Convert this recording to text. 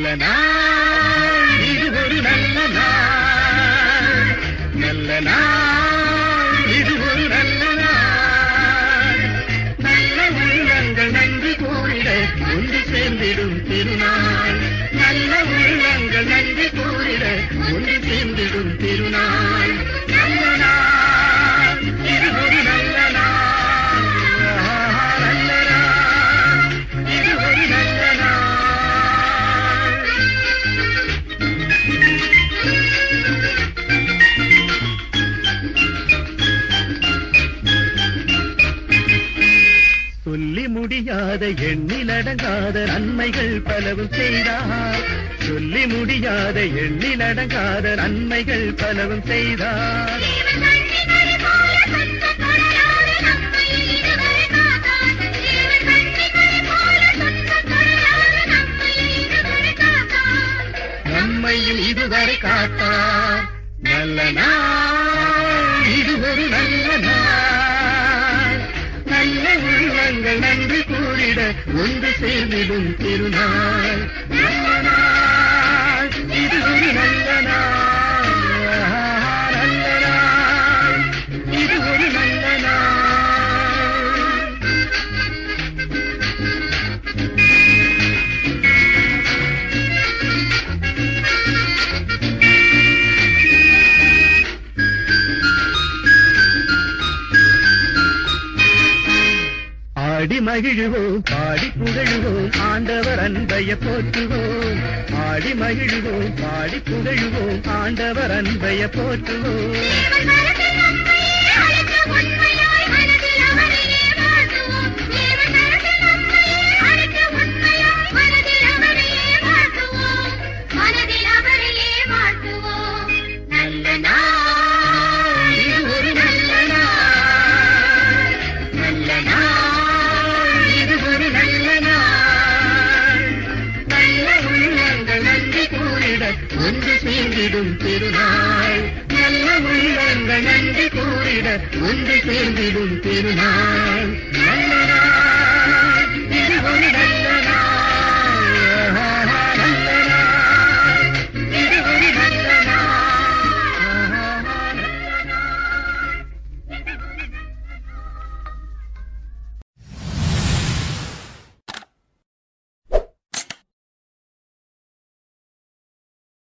நல்ல நாள் இது ஒரு நல்ல நாள். நல்ல நாள் இது ஒரு நல்ல நாள். நல்ல உள்ளங்கள் நன்றி கூறிட ஒன்று சேர்ந்திடும் திருநாள். நல்ல உள்ளங்கள் நன்றி கூறிட ஒன்று சேர்ந்திடும் திருநாள். எண்ணிலடங்காத நன்மைகள் பலவும் செய்தார். சொல்லி முடியாத எண்ணிலடங்காத நன்மைகள் பலவும் செய்தார். நம்மையும் இதுவரை காத்தார். நல்ல நாள். சேர்ந்திடும் திருநாள். மகிழ்வோம் பாடி புகழ்வோம் ஆண்டவர் அன்பைய போற்றுவோம் பாடி மகிழ்வோம் பாடி புகழ்வோம் ஆண்டவர் அன்பைய போற்றுவோம்